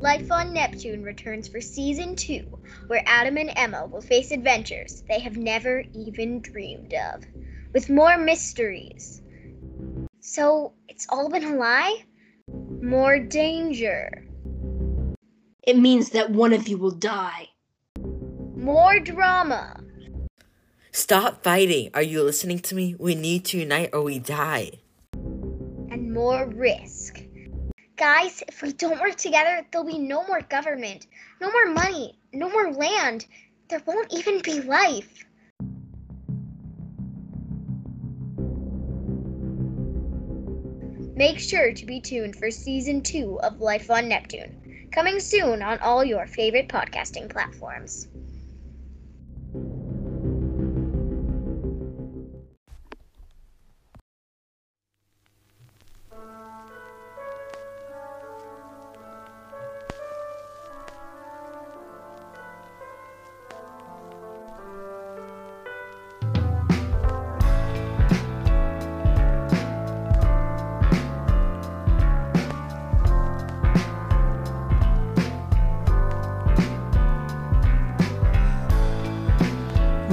Life on Neptune returns for season two, where Adam and Emma will face adventures they have never even dreamed of, with more mysteries. So, it's all been a lie? More danger. It means that one of you will die. More drama. Stop fighting. Are you listening to me? We need to unite or we die. And more risk. Guys, if we don't work together, there'll be no more government, no more money, no more land. There won't even be life. Make sure to be tuned for season two of Life on Neptune, coming soon on all your favorite podcasting platforms.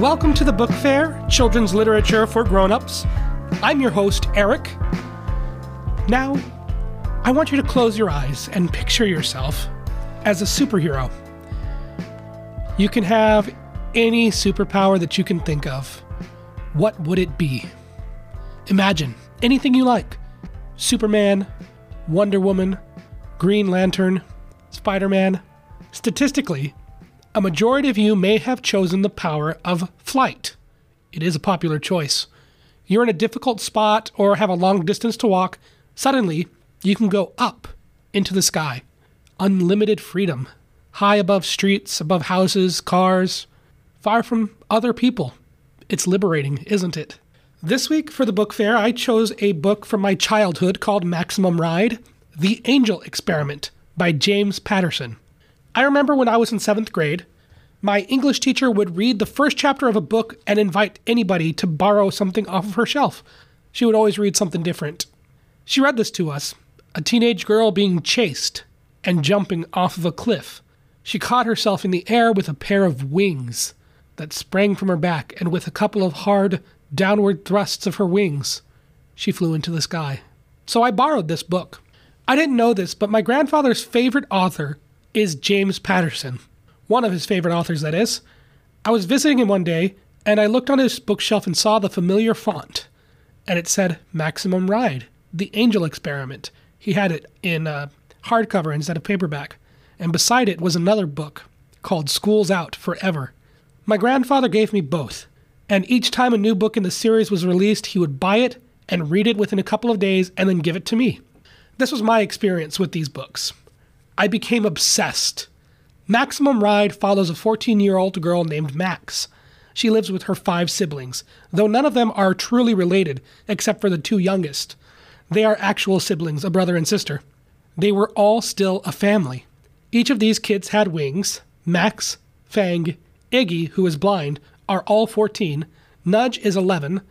Welcome to the Book Fair, children's literature for grown-ups. I'm your host, Eric. Now, I want you to close your eyes and picture yourself as a superhero. You can have any superpower that you can think of. What would it be? Imagine anything you like Superman, Wonder Woman, Green Lantern, Spider Man. Statistically, a majority of you may have chosen the power of flight. It is a popular choice. You're in a difficult spot or have a long distance to walk, suddenly you can go up into the sky. Unlimited freedom. High above streets, above houses, cars, far from other people. It's liberating, isn't it? This week for the book fair, I chose a book from my childhood called Maximum Ride The Angel Experiment by James Patterson. I remember when I was in seventh grade, my English teacher would read the first chapter of a book and invite anybody to borrow something off of her shelf. She would always read something different. She read this to us a teenage girl being chased and jumping off of a cliff. She caught herself in the air with a pair of wings that sprang from her back, and with a couple of hard, downward thrusts of her wings, she flew into the sky. So I borrowed this book. I didn't know this, but my grandfather's favorite author is James Patterson, one of his favorite authors, that is. I was visiting him one day, and I looked on his bookshelf and saw the familiar font, and it said Maximum Ride, The Angel Experiment. He had it in uh, hardcover instead of paperback, and beside it was another book called School's Out Forever. My grandfather gave me both, and each time a new book in the series was released, he would buy it and read it within a couple of days and then give it to me. This was my experience with these books. I became obsessed. Maximum Ride follows a 14 year old girl named Max. She lives with her five siblings, though none of them are truly related except for the two youngest. They are actual siblings, a brother and sister. They were all still a family. Each of these kids had wings. Max, Fang, Iggy, who is blind, are all 14. Nudge is 11.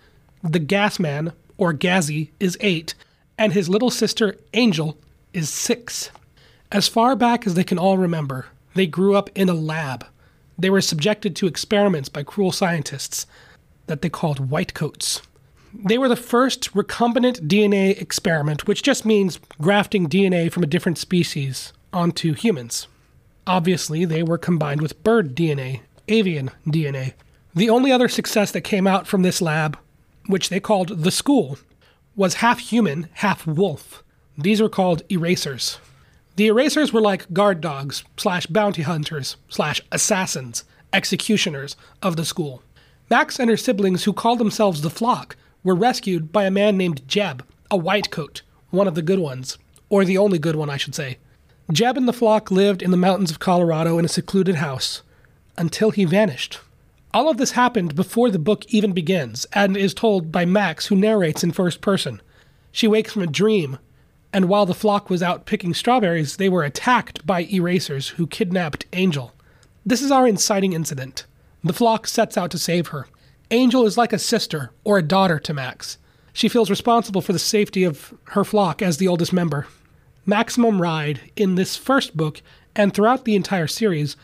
The Gas Man, or Gazzy, is 8. And his little sister, Angel, is 6. As far back as they can all remember, they grew up in a lab. They were subjected to experiments by cruel scientists that they called whitecoats. They were the first recombinant DNA experiment, which just means grafting DNA from a different species onto humans. Obviously, they were combined with bird DNA, avian DNA. The only other success that came out from this lab, which they called the school, was half human, half wolf. These were called erasers. The erasers were like guard dogs, slash bounty hunters, slash assassins, executioners of the school. Max and her siblings, who called themselves the Flock, were rescued by a man named Jeb, a whitecoat, one of the good ones, or the only good one, I should say. Jeb and the flock lived in the mountains of Colorado in a secluded house until he vanished. All of this happened before the book even begins and is told by Max, who narrates in first person. She wakes from a dream, and while the flock was out picking strawberries, they were attacked by erasers who kidnapped Angel. This is our inciting incident. The flock sets out to save her. Angel is like a sister or a daughter to Max. She feels responsible for the safety of her flock as the oldest member. Maximum Ride in this first book and throughout the entire series,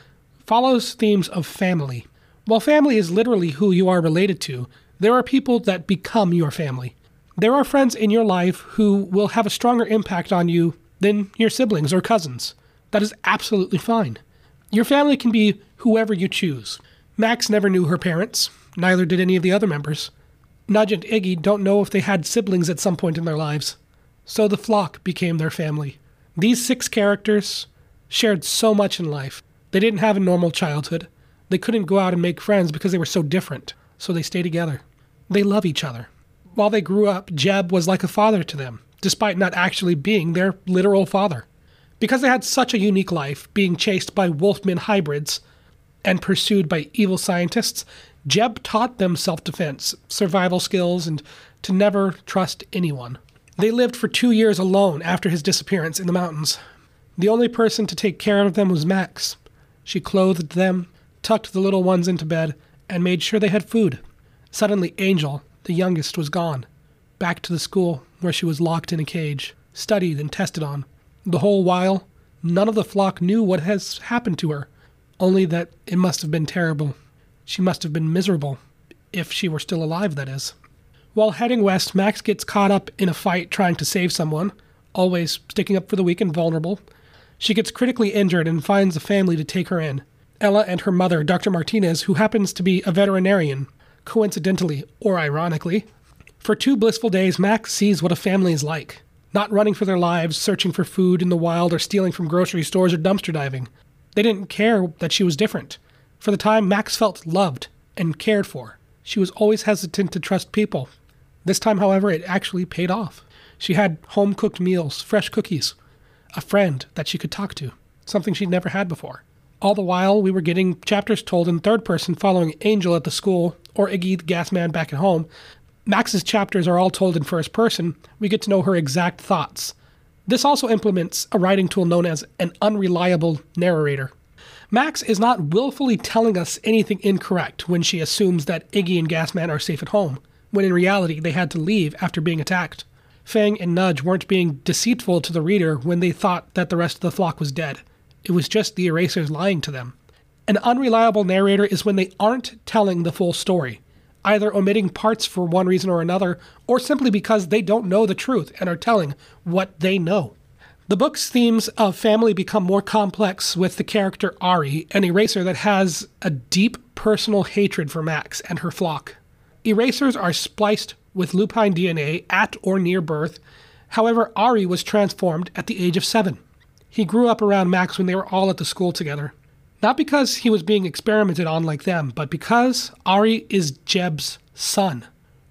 follows themes of family. While family is literally who you are related to, there are people that become your family. There are friends in your life who will have a stronger impact on you than your siblings or cousins. That is absolutely fine. Your family can be whoever you choose. Max never knew her parents, neither did any of the other members. Nudge and Iggy don't know if they had siblings at some point in their lives. So the flock became their family. These six characters shared so much in life. They didn't have a normal childhood. They couldn't go out and make friends because they were so different, so they stay together. They love each other. While they grew up, Jeb was like a father to them, despite not actually being their literal father. Because they had such a unique life, being chased by wolfman hybrids and pursued by evil scientists, Jeb taught them self defense, survival skills, and to never trust anyone. They lived for two years alone after his disappearance in the mountains. The only person to take care of them was Max. She clothed them, tucked the little ones into bed, and made sure they had food. Suddenly, Angel, the youngest, was gone. Back to the school, where she was locked in a cage, studied and tested on. The whole while, none of the flock knew what has happened to her, only that it must have been terrible. She must have been miserable, if she were still alive, that is. While heading west, Max gets caught up in a fight trying to save someone, always sticking up for the weak and vulnerable. She gets critically injured and finds a family to take her in. Ella and her mother, Dr. Martinez, who happens to be a veterinarian, coincidentally or ironically. For two blissful days, Max sees what a family is like. Not running for their lives, searching for food in the wild, or stealing from grocery stores or dumpster diving. They didn't care that she was different. For the time, Max felt loved and cared for. She was always hesitant to trust people. This time, however, it actually paid off. She had home cooked meals, fresh cookies, a friend that she could talk to, something she'd never had before. All the while, we were getting chapters told in third person following Angel at the school or Iggy the gas man back at home. Max's chapters are all told in first person. We get to know her exact thoughts. This also implements a writing tool known as an unreliable narrator. Max is not willfully telling us anything incorrect when she assumes that Iggy and Gasman are safe at home, when in reality they had to leave after being attacked. Fang and Nudge weren't being deceitful to the reader when they thought that the rest of the flock was dead. It was just the erasers lying to them. An unreliable narrator is when they aren't telling the full story, either omitting parts for one reason or another, or simply because they don't know the truth and are telling what they know. The book's themes of family become more complex with the character Ari, an eraser that has a deep personal hatred for Max and her flock. Erasers are spliced with lupine DNA at or near birth. However, Ari was transformed at the age of seven. He grew up around Max when they were all at the school together. Not because he was being experimented on like them, but because Ari is Jeb's son.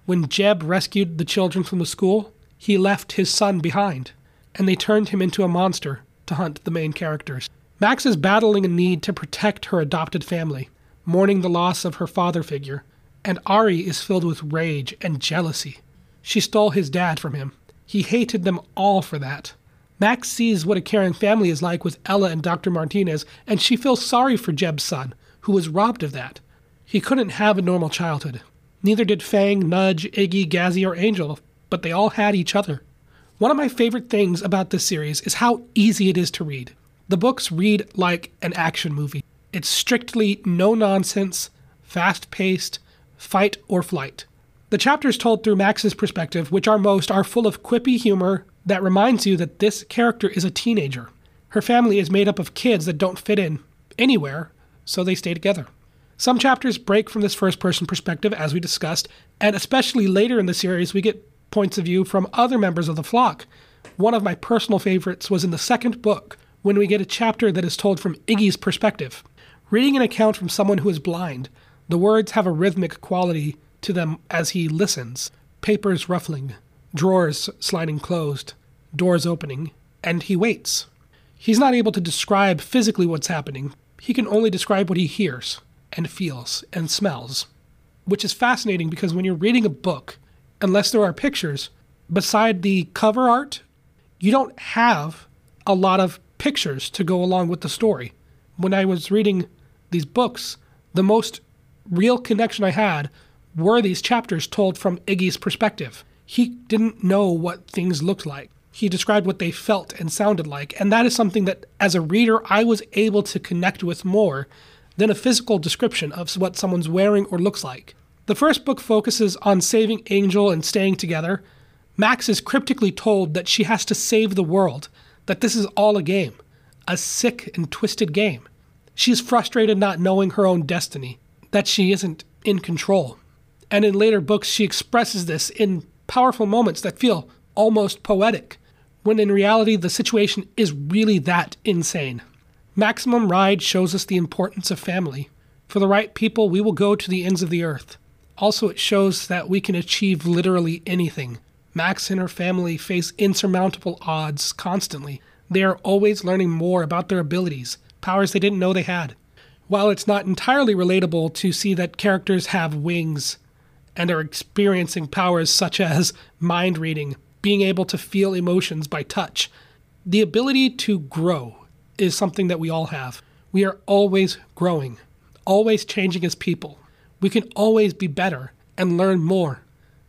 When Jeb rescued the children from the school, he left his son behind, and they turned him into a monster to hunt the main characters. Max is battling a need to protect her adopted family, mourning the loss of her father figure, and Ari is filled with rage and jealousy. She stole his dad from him. He hated them all for that. Max sees what a caring family is like with Ella and Dr. Martinez, and she feels sorry for Jeb's son, who was robbed of that. He couldn't have a normal childhood. Neither did Fang, Nudge, Iggy, Gazzy, or Angel, but they all had each other. One of my favorite things about this series is how easy it is to read. The books read like an action movie. It's strictly no nonsense, fast paced, fight or flight. The chapters told through Max's perspective, which are most, are full of quippy humor that reminds you that this character is a teenager. Her family is made up of kids that don't fit in anywhere, so they stay together. Some chapters break from this first person perspective, as we discussed, and especially later in the series, we get points of view from other members of the flock. One of my personal favorites was in the second book, when we get a chapter that is told from Iggy's perspective. Reading an account from someone who is blind, the words have a rhythmic quality to them as he listens papers ruffling, drawers sliding closed, doors opening, and he waits. He's not able to describe physically what's happening, he can only describe what he hears and feels and smells. Which is fascinating because when you're reading a book, unless there are pictures, beside the cover art, you don't have a lot of pictures to go along with the story. When I was reading these books, the most real connection I had were these chapters told from Iggy's perspective he didn't know what things looked like. He described what they felt and sounded like. And that is something that, as a reader, I was able to connect with more than a physical description of what someone's wearing or looks like. The first book focuses on saving Angel and staying together. Max is cryptically told that she has to save the world, that this is all a game, a sick and twisted game. She is frustrated not knowing her own destiny, that she isn't in control. And in later books, she expresses this in powerful moments that feel almost poetic, when in reality, the situation is really that insane. Maximum Ride shows us the importance of family. For the right people, we will go to the ends of the earth. Also, it shows that we can achieve literally anything. Max and her family face insurmountable odds constantly. They are always learning more about their abilities, powers they didn't know they had. While it's not entirely relatable to see that characters have wings and are experiencing powers such as mind reading, being able to feel emotions by touch, the ability to grow is something that we all have. We are always growing, always changing as people. We can always be better and learn more.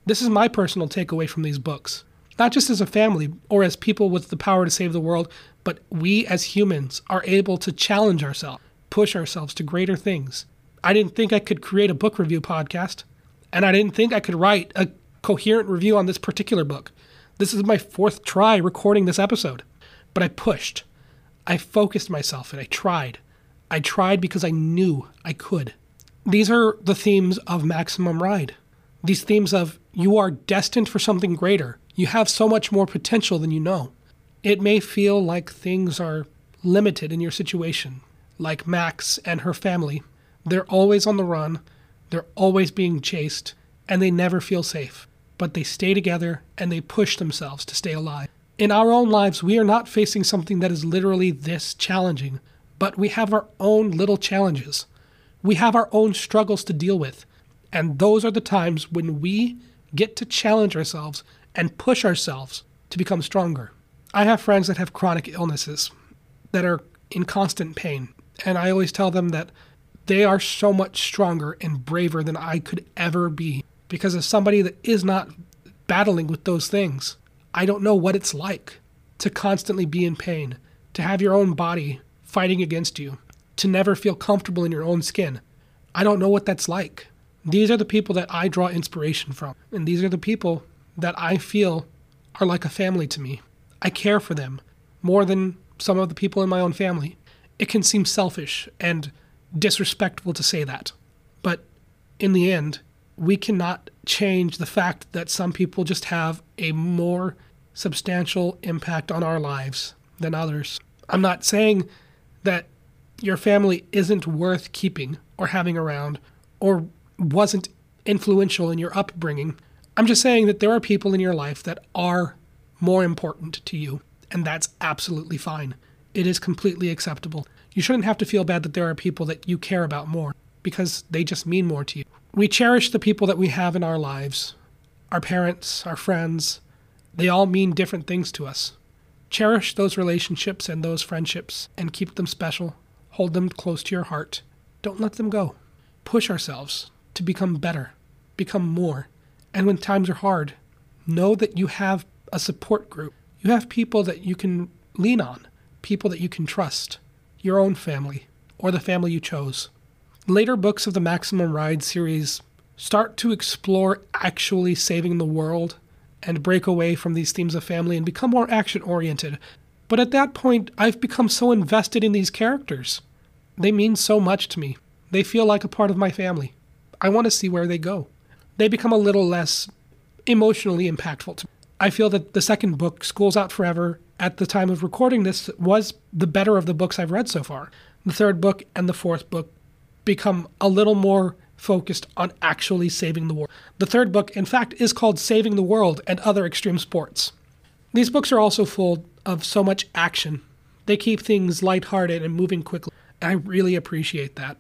This is my personal takeaway from these books. Not just as a family or as people with the power to save the world, but we as humans are able to challenge ourselves, push ourselves to greater things. I didn't think I could create a book review podcast, and I didn't think I could write a coherent review on this particular book. This is my fourth try recording this episode, but I pushed. I focused myself and I tried. I tried because I knew I could. These are the themes of Maximum Ride. These themes of you are destined for something greater. You have so much more potential than you know. It may feel like things are limited in your situation, like Max and her family. They're always on the run, they're always being chased, and they never feel safe. But they stay together and they push themselves to stay alive. In our own lives, we are not facing something that is literally this challenging, but we have our own little challenges. We have our own struggles to deal with. And those are the times when we get to challenge ourselves and push ourselves to become stronger. I have friends that have chronic illnesses that are in constant pain, and I always tell them that they are so much stronger and braver than I could ever be because as somebody that is not battling with those things, I don't know what it's like to constantly be in pain, to have your own body fighting against you, to never feel comfortable in your own skin. I don't know what that's like. These are the people that I draw inspiration from, and these are the people that I feel are like a family to me. I care for them more than some of the people in my own family. It can seem selfish and disrespectful to say that, but in the end, we cannot change the fact that some people just have a more substantial impact on our lives than others. I'm not saying that your family isn't worth keeping or having around or wasn't influential in your upbringing. I'm just saying that there are people in your life that are more important to you, and that's absolutely fine. It is completely acceptable. You shouldn't have to feel bad that there are people that you care about more because they just mean more to you. We cherish the people that we have in our lives our parents, our friends. They all mean different things to us. Cherish those relationships and those friendships and keep them special. Hold them close to your heart. Don't let them go. Push ourselves to become better, become more. And when times are hard, know that you have a support group. You have people that you can lean on, people that you can trust, your own family, or the family you chose. Later books of the Maximum Ride series start to explore actually saving the world and break away from these themes of family and become more action oriented. But at that point, I've become so invested in these characters. They mean so much to me. They feel like a part of my family. I want to see where they go. They become a little less emotionally impactful to me. I feel that the second book, School's Out Forever, at the time of recording this, was the better of the books I've read so far. The third book and the fourth book become a little more focused on actually saving the world. The third book, in fact, is called Saving the World and Other Extreme Sports. These books are also full of so much action. They keep things lighthearted and moving quickly. I really appreciate that.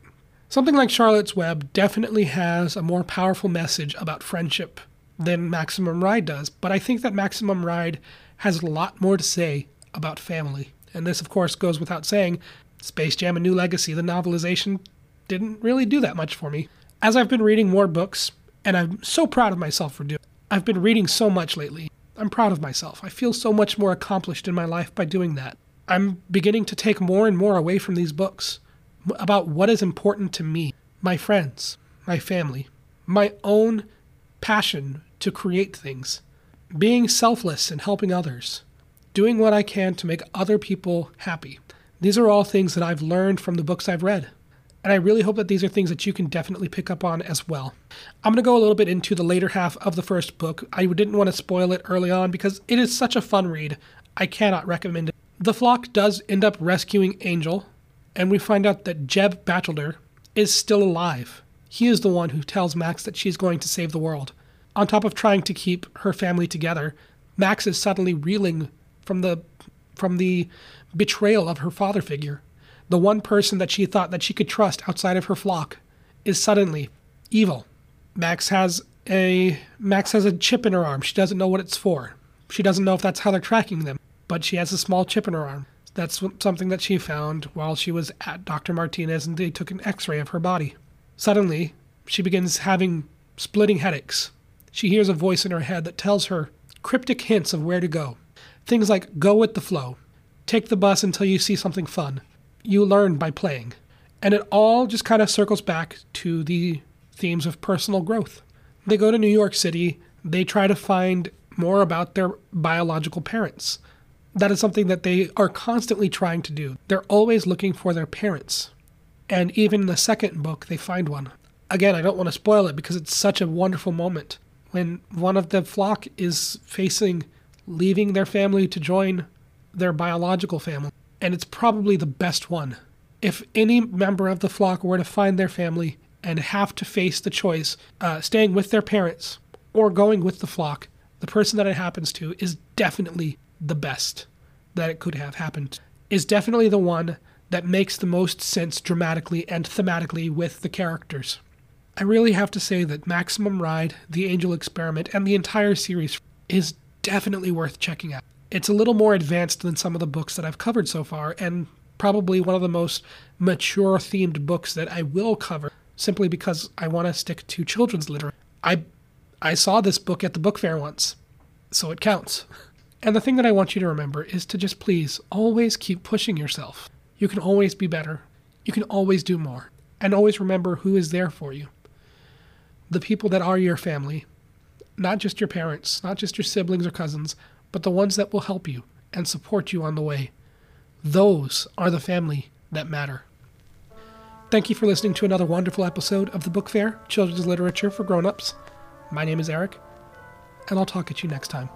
Something like Charlotte's Web definitely has a more powerful message about friendship than Maximum Ride does, but I think that Maximum Ride has a lot more to say about family. And this, of course, goes without saying. Space Jam A New Legacy, the novelization, didn't really do that much for me. As I've been reading more books, and I'm so proud of myself for doing I've been reading so much lately. I'm proud of myself. I feel so much more accomplished in my life by doing that. I'm beginning to take more and more away from these books about what is important to me, my friends, my family, my own passion to create things, being selfless and helping others, doing what I can to make other people happy. These are all things that I've learned from the books I've read. And I really hope that these are things that you can definitely pick up on as well. I'm going to go a little bit into the later half of the first book. I didn't want to spoil it early on because it is such a fun read. I cannot recommend it. The flock does end up rescuing Angel, and we find out that Jeb Batchelder is still alive. He is the one who tells Max that she's going to save the world. On top of trying to keep her family together, Max is suddenly reeling from the from the betrayal of her father figure. The one person that she thought that she could trust outside of her flock is suddenly evil. Max has a Max has a chip in her arm. She doesn't know what it's for. She doesn't know if that's how they're tracking them, but she has a small chip in her arm. That's something that she found while she was at Dr. Martinez and they took an x-ray of her body. Suddenly, she begins having splitting headaches. She hears a voice in her head that tells her cryptic hints of where to go. Things like go with the flow, take the bus until you see something fun. You learn by playing. And it all just kind of circles back to the themes of personal growth. They go to New York City, they try to find more about their biological parents. That is something that they are constantly trying to do. They're always looking for their parents. And even in the second book, they find one. Again, I don't want to spoil it because it's such a wonderful moment when one of the flock is facing leaving their family to join their biological family. And it's probably the best one. If any member of the flock were to find their family and have to face the choice, uh, staying with their parents or going with the flock, the person that it happens to is definitely the best that it could have happened. Is definitely the one that makes the most sense dramatically and thematically with the characters. I really have to say that Maximum Ride, The Angel Experiment, and the entire series is definitely worth checking out. It's a little more advanced than some of the books that I've covered so far, and probably one of the most mature themed books that I will cover simply because I want to stick to children's literature. I I saw this book at the book fair once, so it counts. And the thing that I want you to remember is to just please always keep pushing yourself. You can always be better. You can always do more. And always remember who is there for you the people that are your family, not just your parents, not just your siblings or cousins, but the ones that will help you and support you on the way. Those are the family that matter. Thank you for listening to another wonderful episode of the Book Fair Children's Literature for Grown-ups. My name is Eric, and I'll talk at you next time.